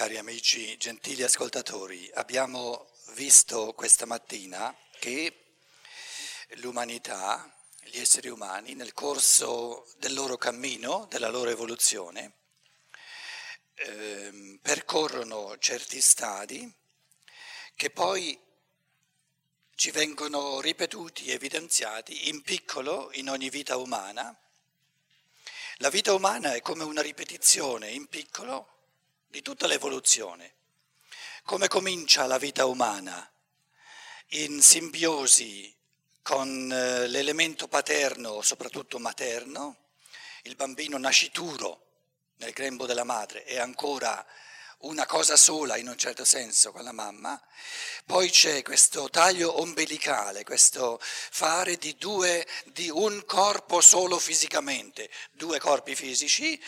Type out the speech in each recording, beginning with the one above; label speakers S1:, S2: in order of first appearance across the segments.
S1: Cari amici, gentili ascoltatori, abbiamo visto questa mattina che l'umanità, gli esseri umani, nel corso del loro cammino, della loro evoluzione, eh, percorrono certi stadi che poi ci vengono ripetuti, evidenziati in piccolo in ogni vita umana. La vita umana è come una ripetizione in piccolo di tutta l'evoluzione. Come comincia la vita umana? In simbiosi con eh, l'elemento paterno, soprattutto materno, il bambino nascituro nel grembo della madre è ancora una cosa sola in un certo senso con la mamma, poi c'è questo taglio ombelicale, questo fare di, due, di un corpo solo fisicamente, due corpi fisici,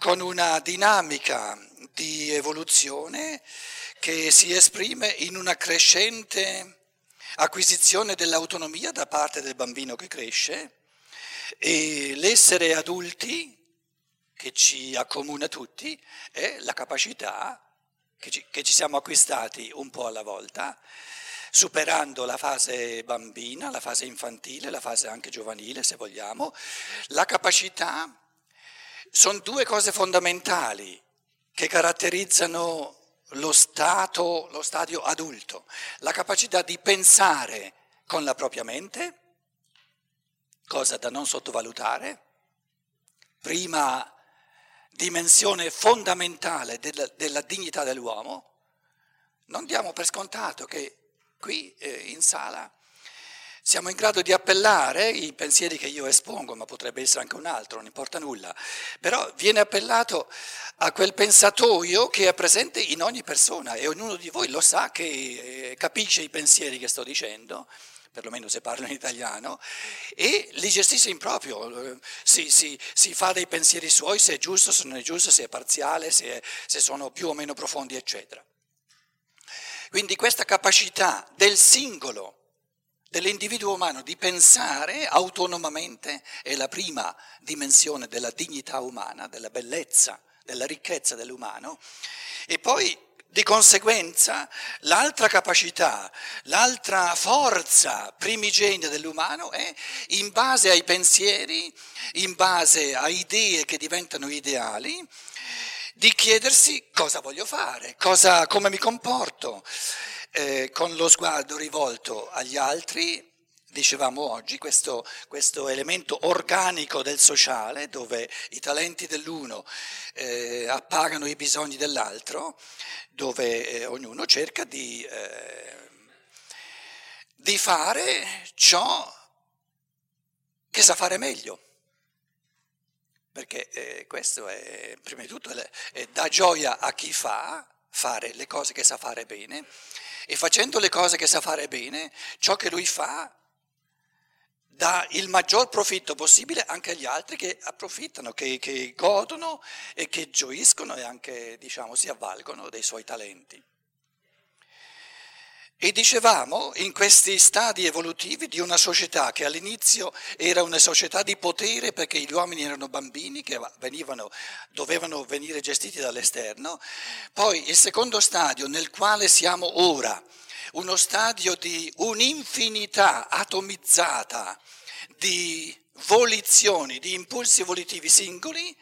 S1: con una dinamica di evoluzione che si esprime in una crescente acquisizione dell'autonomia da parte del bambino che cresce e l'essere adulti che ci accomuna tutti è la capacità che ci, che ci siamo acquistati un po' alla volta, superando la fase bambina, la fase infantile, la fase anche giovanile se vogliamo, la capacità, sono due cose fondamentali che caratterizzano lo stato, lo stadio adulto, la capacità di pensare con la propria mente, cosa da non sottovalutare, prima dimensione fondamentale della, della dignità dell'uomo, non diamo per scontato che qui eh, in sala siamo in grado di appellare i pensieri che io espongo, ma potrebbe essere anche un altro, non importa nulla, però viene appellato a quel pensatoio che è presente in ogni persona e ognuno di voi lo sa che eh, capisce i pensieri che sto dicendo perlomeno se parlo in italiano, e li gestisce in proprio, si, si, si, fa dei pensieri suoi, se è giusto, se non è giusto, se è parziale, se, è, se sono più o meno profondi, eccetera. Quindi questa capacità del singolo, dell'individuo umano di pensare autonomamente è la prima dimensione della dignità umana, della bellezza, della ricchezza dell'umano, e poi di conseguenza, l'altra capacità, l'altra forza primigenia dell'umano è in base ai pensieri, in base a idee che diventano ideali, di chiedersi cosa voglio fare, cosa, come mi comporto, eh, con lo sguardo rivolto agli altri dicevamo oggi, questo, questo, elemento organico del sociale, dove i talenti dell'uno eh, appagano i bisogni dell'altro, dove eh, ognuno cerca di, eh, di fare ciò che sa fare meglio. Perché eh, questo è, prima di tutto, è, dà gioia a chi fa, fare le cose che sa fare bene, e facendo le cose che sa fare bene, ciò che lui fa dà il maggior profitto possibile anche agli altri che approfittano, che, che godono e che gioiscono e anche diciamo, si avvalgono dei suoi talenti. E dicevamo in questi stadi evolutivi di una società che all'inizio era una società di potere perché gli uomini erano bambini che venivano, dovevano venire gestiti dall'esterno, poi il secondo stadio nel quale siamo ora, uno stadio di un'infinità atomizzata di volizioni, di impulsi volitivi singoli,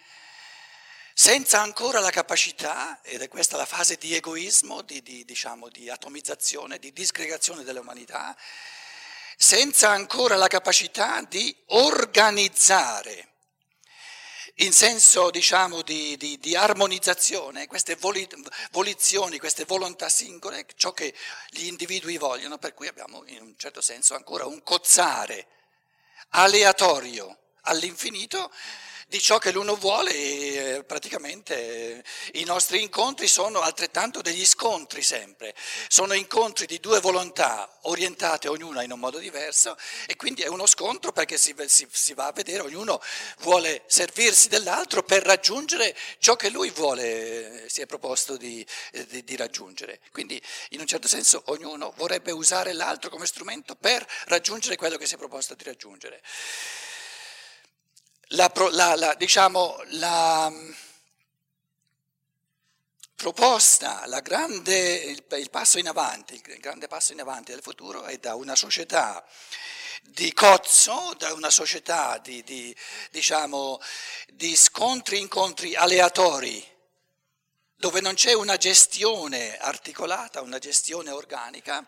S1: senza ancora la capacità, ed è questa la fase di egoismo, di, di, diciamo, di atomizzazione, di disgregazione dell'umanità, senza ancora la capacità di organizzare in senso diciamo, di, di, di, armonizzazione, queste volizioni, queste volontà singole, ciò che gli individui vogliono, per cui abbiamo in un certo senso ancora un cozzare aleatorio all'infinito di ciò che l'uno vuole eh, praticamente i nostri incontri sono altrettanto degli scontri sempre, sono incontri di due volontà orientate ognuna in un modo diverso e quindi è uno scontro perché si, si, si va a vedere, ognuno vuole servirsi dell'altro per raggiungere ciò che lui vuole, si è proposto di, eh, di, di raggiungere. Quindi in un certo senso ognuno vorrebbe usare l'altro come strumento per raggiungere quello che si è proposto di raggiungere la, la, la, diciamo, la, proposta, grande, il, il, passo in avanti, il grande passo in avanti del futuro è da una società di cozzo, da una società di, di, diciamo, di scontri, incontri aleatori, dove non c'è una gestione articolata, una gestione organica,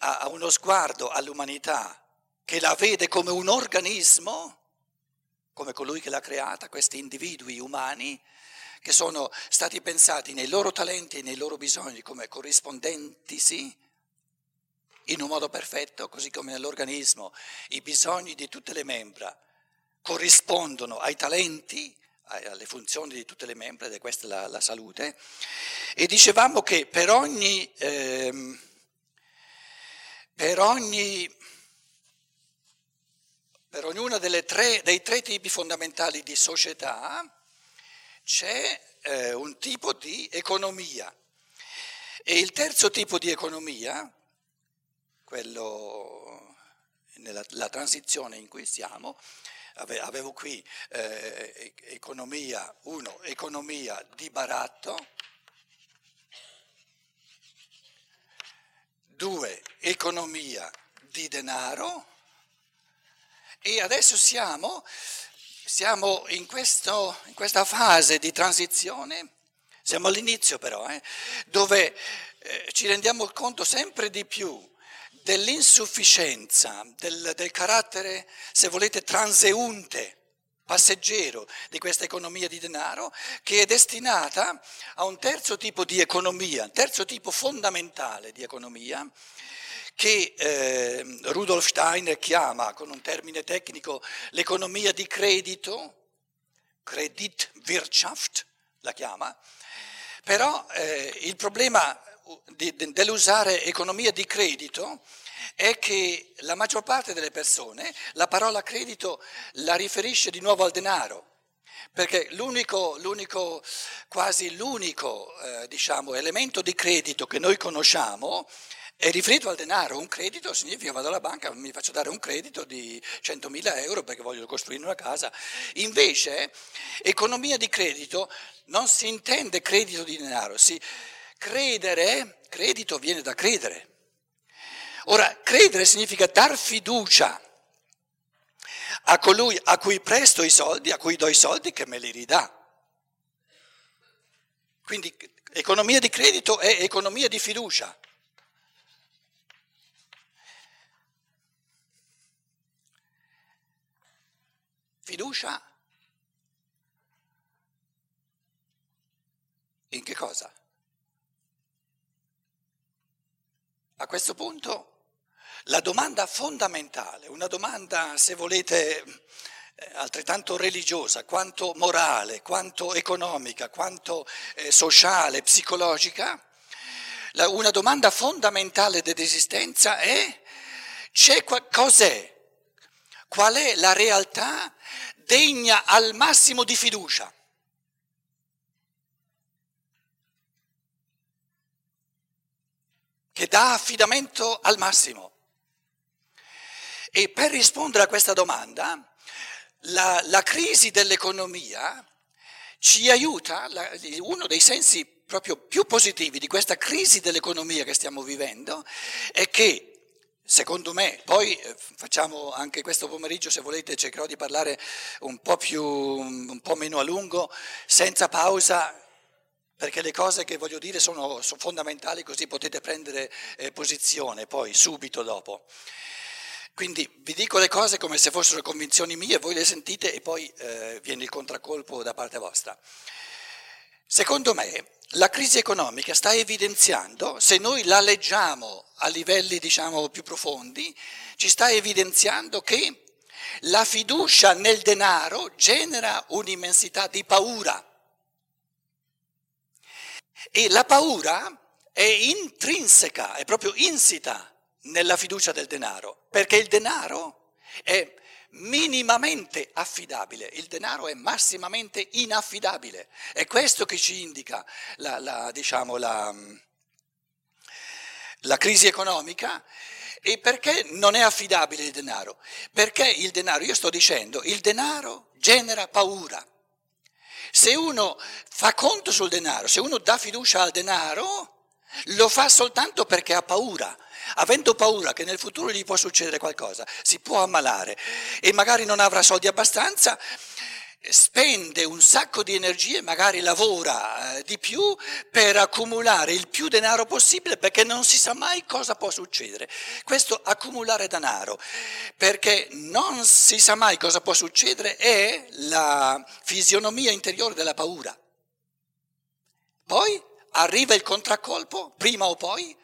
S1: a, a uno sguardo all'umanità che la vede come un organismo, come colui che l'ha creata, questi individui umani, che sono stati pensati nei loro talenti e nei loro bisogni come corrispondentisi in un modo perfetto, così come nell'organismo. I bisogni di tutte le membra corrispondono ai talenti, alle funzioni di tutte le membra, ed è questa la, la salute, e dicevamo che per ogni, eh, per ogni per ognuno dei tre tipi fondamentali di società c'è eh, un tipo di economia. E il terzo tipo di economia, quello nella transizione in cui siamo, avevo qui eh, economia, uno, economia di baratto, due, economia di denaro e adesso siamo siamo in, questo, in, questa fase di transizione, siamo all'inizio però, eh, dove eh, ci rendiamo conto sempre di più dell'insufficienza, del, del carattere, se volete, transeunte, passeggero di questa economia di denaro, che è destinata a un terzo tipo di economia, un terzo tipo fondamentale di economia, che eh, Rudolf Steiner chiama con un termine tecnico l'economia di credito, Kreditwirtschaft la chiama, però eh, il problema di, de, dell'usare economia di credito è che la maggior parte delle persone la parola credito la riferisce di nuovo al denaro. Perché l'unico, l'unico quasi l'unico eh, diciamo, elemento di credito che noi conosciamo è riferito al denaro, un credito significa vado alla banca, mi faccio dare un credito di 100.000 euro perché voglio costruire una casa. Invece, economia di credito non si intende credito di denaro, si credere, credito viene da credere. Ora, credere significa dar fiducia a colui a cui presto i soldi, a cui do i soldi che me li ridà. Quindi economia di credito è economia di fiducia. Fiducia in che cosa? A questo punto la domanda fondamentale, una domanda se volete eh, altrettanto religiosa, quanto morale, quanto economica, quanto eh, sociale, psicologica, una domanda fondamentale dell'esistenza è c'è, cos'è qual è la realtà degna al massimo di fiducia. che dà affidamento al massimo. E per rispondere a questa domanda, la, la crisi dell'economia ci aiuta, la, uno dei sensi proprio più positivi di questa crisi dell'economia che stiamo vivendo è che Secondo me, poi eh, facciamo anche questo pomeriggio, se volete, cercherò di parlare un po', più, un po meno a lungo, senza pausa, perché le cose che voglio dire sono, sono fondamentali, così potete prendere eh, posizione poi, subito dopo. Quindi vi dico le cose come se fossero convinzioni mie, voi le sentite e poi eh, viene il contraccolpo da parte vostra. Secondo me la crisi economica sta evidenziando, se noi la leggiamo a livelli diciamo più profondi, ci sta evidenziando che la fiducia nel denaro genera un'immensità di paura. E la paura è intrinseca, è proprio insita nella fiducia del denaro, perché il denaro è minimamente affidabile, il denaro è massimamente inaffidabile. È questo che ci indica la, la, diciamo, la, la crisi economica. E perché non è affidabile il denaro? Perché il denaro, io sto dicendo, il denaro genera paura. Se uno fa conto sul denaro, se uno dà fiducia al denaro, lo fa soltanto perché ha paura. Avendo paura che nel futuro gli può succedere qualcosa, si può ammalare e magari non avrà soldi abbastanza, spende un sacco di energie, magari lavora eh, di più per accumulare il più denaro possibile perché non si sa mai cosa può succedere. Questo accumulare denaro perché non si sa mai cosa può succedere è la fisionomia interiore della paura. Poi arriva il contraccolpo, prima o poi,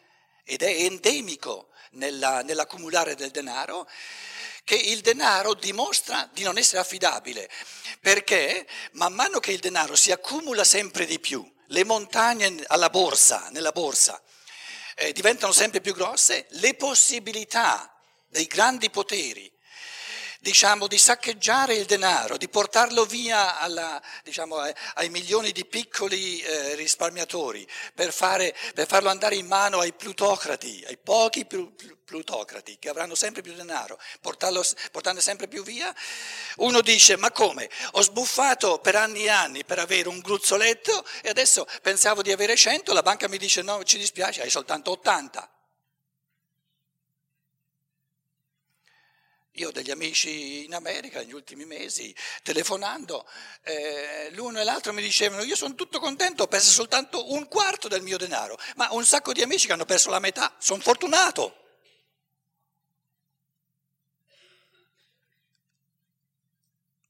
S1: ed è endemico nella, nell'accumulare del denaro che il denaro dimostra di non essere affidabile, perché? Man mano che il denaro si accumula sempre di più, le montagne alla borsa, nella borsa, eh, diventano sempre più grosse, le possibilità dei grandi poteri diciamo, di saccheggiare il denaro, di portarlo via alla, diciamo, ai milioni di piccoli eh, risparmiatori, per, fare, per, farlo andare in mano ai plutocrati, ai pochi plutocrati che avranno sempre più denaro, portarlo, portando sempre più via. Uno dice, ma come? Ho sbuffato per anni e anni per avere un gruzzoletto e adesso pensavo di avere 100, la banca mi dice no, ci dispiace, hai soltanto 80. Io ho degli amici in America negli ultimi mesi, telefonando, eh, l'uno e l'altro mi dicevano io sono tutto contento, ho perso soltanto un quarto del mio denaro, ma un sacco di amici che hanno perso la metà, sono fortunato.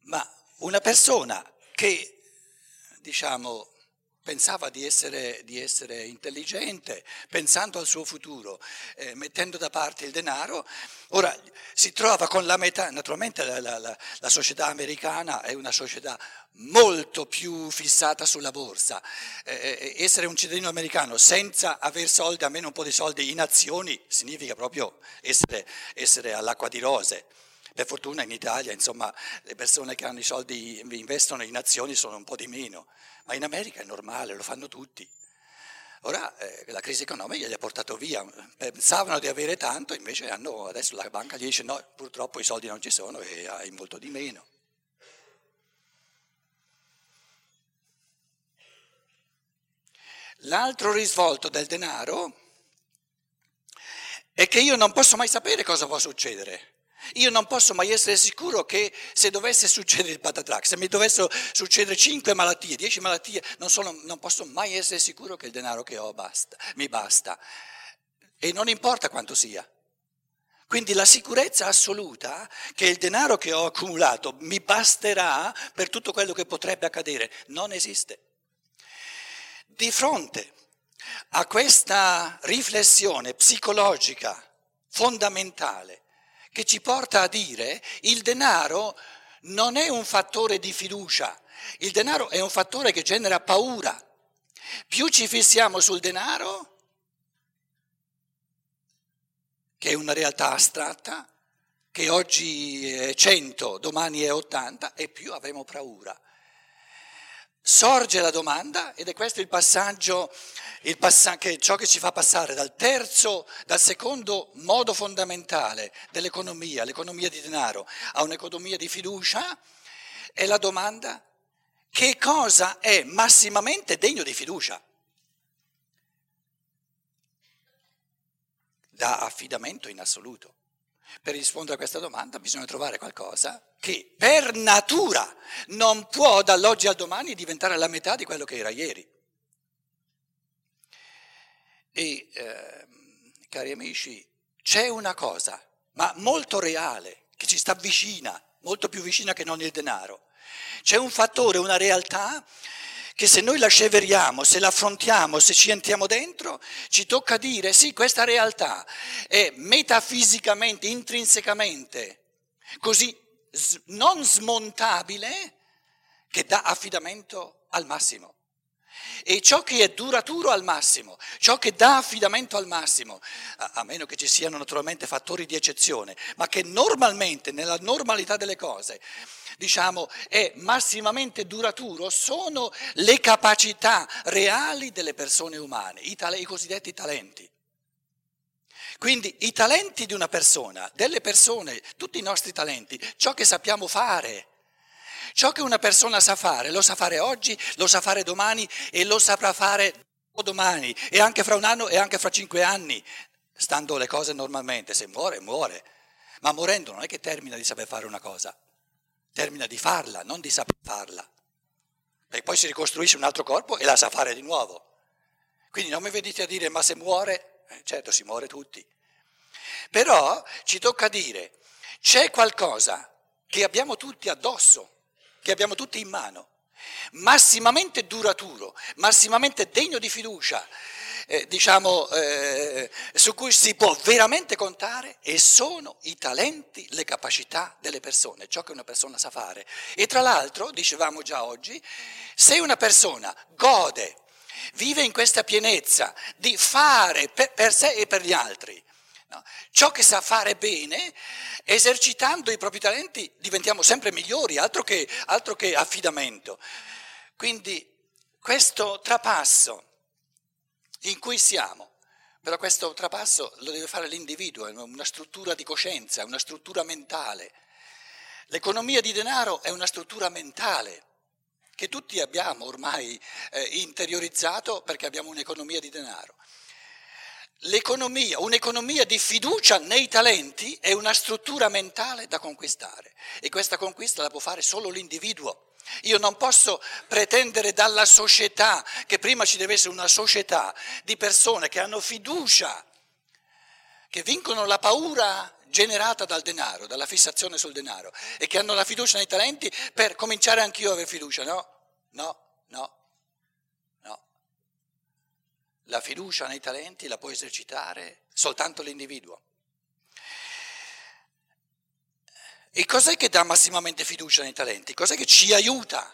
S1: Ma una persona che, diciamo, pensava di essere, di essere, intelligente, pensando al suo futuro, eh, mettendo da parte il denaro, ora si trova con la metà, naturalmente la, la, la, la, società americana è una società molto più fissata sulla borsa, eh, eh essere un cittadino americano senza aver soldi, almeno un po' di soldi in azioni, significa proprio essere, essere all'acqua di rose. Per fortuna in Italia, insomma, le persone che hanno i soldi, investono in azioni sono un po' di meno, ma in America è normale, lo fanno tutti. Ora eh, la crisi economica gli ha portato via, pensavano di avere tanto, invece hanno, adesso la banca gli dice no, purtroppo i soldi non ci sono e hai molto di meno. L'altro risvolto del denaro è che io non posso mai sapere cosa può succedere. Io non posso mai essere sicuro che se dovesse succedere il patatrac, se mi dovessero succedere cinque malattie, dieci malattie, non, sono, non posso mai essere sicuro che il denaro che ho basta, mi basta. E non importa quanto sia. Quindi la sicurezza assoluta che il denaro che ho accumulato mi basterà per tutto quello che potrebbe accadere non esiste. Di fronte a questa riflessione psicologica fondamentale, che ci porta a dire il denaro non è un fattore di fiducia, il denaro è un fattore che genera paura. Più ci fissiamo sul denaro, che è una realtà astratta, che oggi è 100, domani è 80, e più avremo paura sorge la domanda, ed è questo il passaggio, il passa- che, ciò che ci fa passare dal terzo, dal secondo modo fondamentale dell'economia, l'economia di denaro, a un'economia di fiducia, è la domanda che cosa è massimamente degno di fiducia? Da affidamento in assoluto. Per rispondere a questa domanda bisogna trovare qualcosa che per natura non può dall'oggi al domani diventare la metà di quello che era ieri. E, eh, cari amici, c'è una cosa, ma molto reale, che ci sta vicina, molto più vicina che non il denaro. C'è un fattore, una realtà che se noi la sceveriamo, se la affrontiamo, se ci entriamo dentro, ci tocca dire sì, questa realtà è metafisicamente, intrinsecamente così non smontabile che dà affidamento al massimo. E ciò che è duraturo al massimo, ciò che dà affidamento al massimo, a, meno che ci siano naturalmente fattori di eccezione, ma che normalmente, nella normalità delle cose, diciamo, è massimamente duraturo sono le capacità reali delle persone umane, i, tale, i cosiddetti talenti. Quindi i talenti di una persona, delle persone, tutti i nostri talenti, ciò che sappiamo fare, Ciò che una persona sa fare, lo sa fare oggi, lo sa fare domani e lo saprà fare domani e anche fra un anno e anche fra cinque anni, stando le cose normalmente. Se muore, muore. Ma morendo non è che termina di saper fare una cosa, termina di farla, non di saper farla. E poi si ricostruisce un altro corpo e la sa fare di nuovo. Quindi non mi vedete a dire ma se muore, eh, certo si muore tutti. Però ci tocca dire, c'è qualcosa che abbiamo tutti addosso, che abbiamo tutti in mano, massimamente duraturo, massimamente degno di fiducia, eh, diciamo, eh, su cui si può veramente contare e sono i talenti, le capacità delle persone, ciò che una persona sa fare. E tra l'altro, dicevamo già oggi, se una persona gode, vive in questa pienezza di fare per, per sé e per gli altri, No? Ciò che sa fare bene, esercitando i propri talenti diventiamo sempre migliori, altro che, altro che affidamento. Quindi questo trapasso in cui siamo, però questo trapasso lo deve fare l'individuo, è una struttura di coscienza, è una struttura mentale. L'economia di denaro è una struttura mentale che tutti abbiamo ormai eh, interiorizzato perché abbiamo un'economia di denaro. L'economia, un'economia di fiducia nei talenti è una struttura mentale da conquistare e questa conquista la può fare solo l'individuo. Io non posso pretendere dalla società, che prima ci deve essere una società di persone che hanno fiducia, che vincono la paura generata dal denaro, dalla fissazione sul denaro e che hanno la fiducia nei talenti per cominciare anch'io a avere fiducia. No, no, no. La fiducia nei talenti la può esercitare soltanto l'individuo. E cos'è che dà massimamente fiducia nei talenti? Cos'è che ci aiuta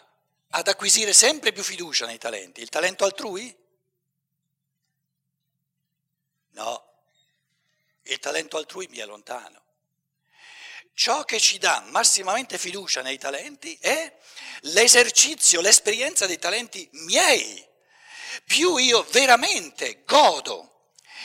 S1: ad acquisire sempre più fiducia nei talenti? Il talento altrui? No, il talento altrui mi è lontano. Ciò che ci dà massimamente fiducia nei talenti è l'esercizio, l'esperienza dei talenti miei più io veramente godo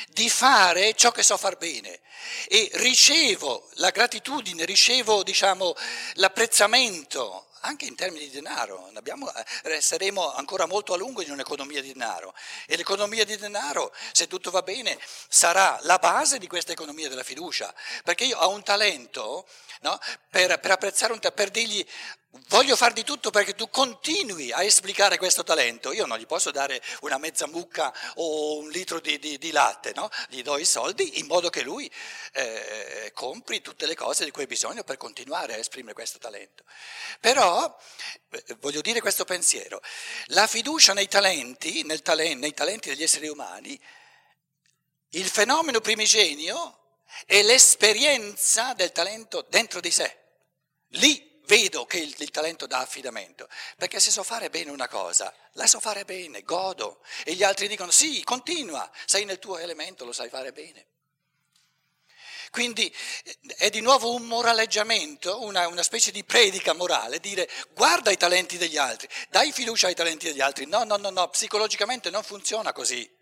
S1: di fare ciò che so far bene. E ricevo la gratitudine, ricevo diciamo, l'apprezzamento anche in termini di denaro, abbiamo, eh, saremo ancora molto a lungo in un'economia di denaro. E l'economia di denaro, se tutto va bene, sarà la base di questa economia della fiducia, perché io ho un talento no, per, per apprezzare un per dirgli Voglio far di tutto perché tu continui a esplicare questo talento. Io non gli posso dare una mezza mucca o un litro di, di, di latte, no? gli do i soldi in modo che lui eh, compri tutte le cose di cui ha bisogno per continuare a esprimere questo talento. Però, eh, voglio dire questo pensiero, la fiducia nei talenti, talen- nei talenti degli esseri umani, il fenomeno primigenio è l'esperienza del talento dentro di sé. Lì vedo che il, il, talento dà affidamento, perché se so fare bene una cosa, la so fare bene, godo, e gli altri dicono sì, continua, sei nel tuo elemento, lo sai fare bene. Quindi eh, è di nuovo un moraleggiamento, una, una, specie di predica morale, dire guarda i talenti degli altri, dai fiducia ai talenti degli altri. No, no, no, no, psicologicamente non funziona così.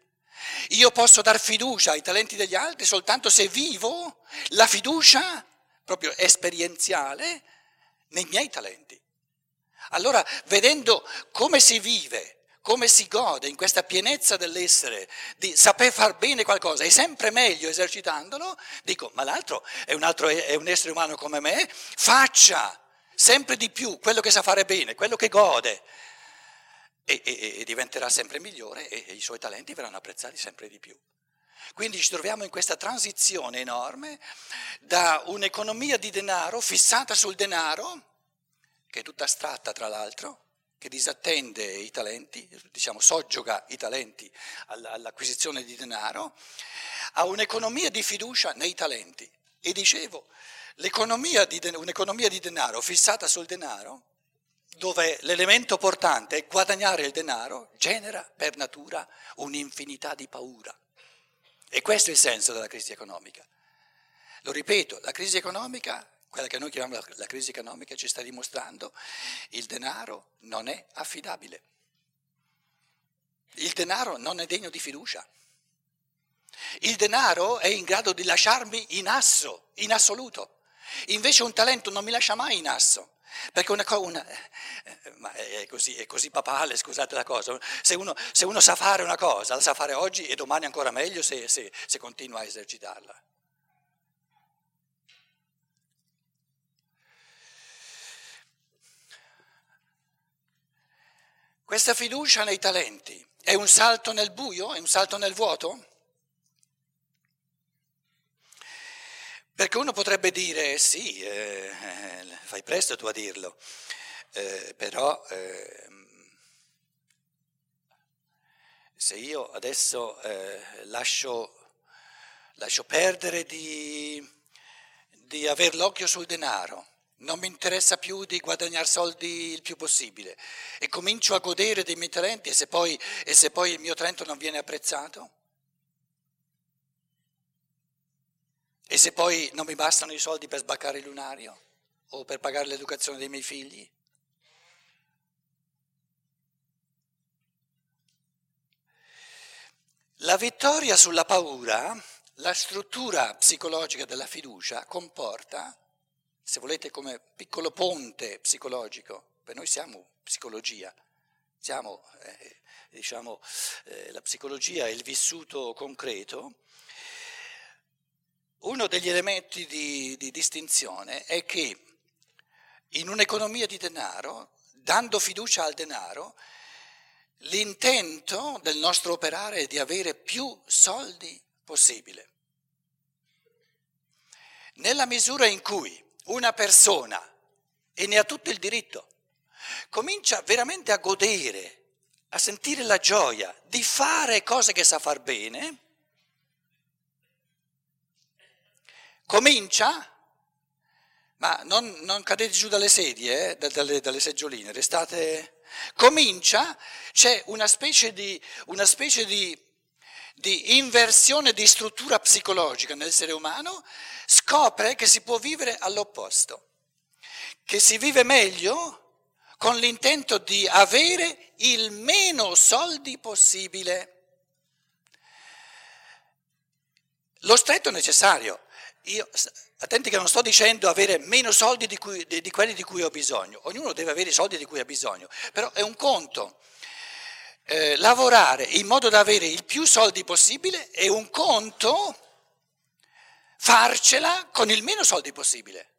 S1: Io posso dar fiducia ai talenti degli altri soltanto se vivo la fiducia proprio esperienziale nei miei talenti. Allora, vedendo come si vive, come si gode in questa pienezza dell'essere, di saper far bene qualcosa, è sempre meglio esercitandolo, dico, ma l'altro è un, altro, è un essere umano come me, faccia sempre di più quello che sa fare bene, quello che gode. E, e, e diventerà sempre migliore e, e i suoi talenti verranno apprezzati sempre di più. Quindi ci troviamo in questa transizione enorme da un'economia di denaro fissata sul denaro, che è tutta astratta tra l'altro, che disattende i talenti, diciamo soggioga i talenti all'acquisizione di denaro, a un'economia di fiducia nei talenti. E dicevo, di, un'economia di denaro fissata sul denaro, dove l'elemento portante è guadagnare il denaro, genera per natura un'infinità di paura. E questo è il senso della crisi economica. Lo ripeto, la crisi economica, quella che noi chiamiamo la, crisi economica, ci sta dimostrando il denaro non è affidabile. Il denaro non è degno di fiducia. Il denaro è in grado di lasciarmi in asso, in assoluto. Invece un talento non mi lascia mai in asso. Perché una cosa, una, eh, ma è così, è così, papale, scusate la cosa, se uno, se uno, sa fare una cosa, la sa fare oggi e domani ancora meglio se, se, se continua a esercitarla. Questa fiducia nei talenti è un salto nel buio? È un salto nel vuoto? Perché uno potrebbe dire sì, eh, fai presto tu a dirlo, eh, però eh, se io adesso eh, lascio, lascio, perdere di, di aver l'occhio sul denaro, non mi interessa più di guadagnare soldi il più possibile e comincio a godere dei miei talenti e se poi, e se poi il mio talento non viene apprezzato? E se poi non mi bastano i soldi per sbaccare il lunario o per pagare l'educazione dei miei figli? La vittoria sulla paura, la struttura psicologica della fiducia comporta se volete come piccolo ponte psicologico, per noi siamo psicologia, siamo, eh, diciamo, eh, la psicologia è il vissuto concreto, uno degli elementi di, di distinzione è che in un'economia di denaro, dando fiducia al denaro, l'intento del nostro operare è di avere più soldi possibile. Nella misura in cui una persona, e ne ha tutto il diritto, comincia veramente a godere, a sentire la gioia di fare cose che sa far bene, comincia, ma non, non cadete giù dalle sedie, eh, dalle, dalle seggioline, restate, comincia, c'è una specie di, una specie di di inversione di struttura psicologica nell'essere umano, scopre che si può vivere all'opposto, che si vive meglio con l'intento di avere il meno soldi possibile. Lo stretto necessario. Io, attenti che non sto dicendo avere meno soldi di, cui, di, di quelli di cui ho bisogno, ognuno deve avere i soldi di cui ha bisogno, però è un conto eh, lavorare in modo da avere il più soldi possibile e un conto farcela con il meno soldi possibile.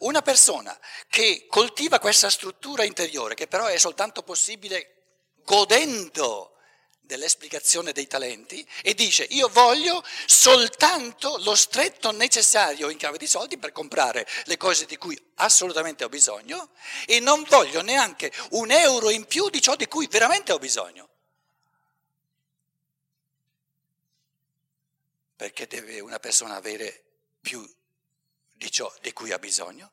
S1: Una persona che coltiva questa struttura interiore, che però è soltanto possibile godendo dell'esplicazione dei talenti e dice io voglio soltanto lo stretto necessario in chiave di soldi per comprare le cose di cui assolutamente ho bisogno e non voglio neanche un euro in più di ciò di cui veramente ho bisogno. Perché deve una persona avere più di ciò di cui ha bisogno?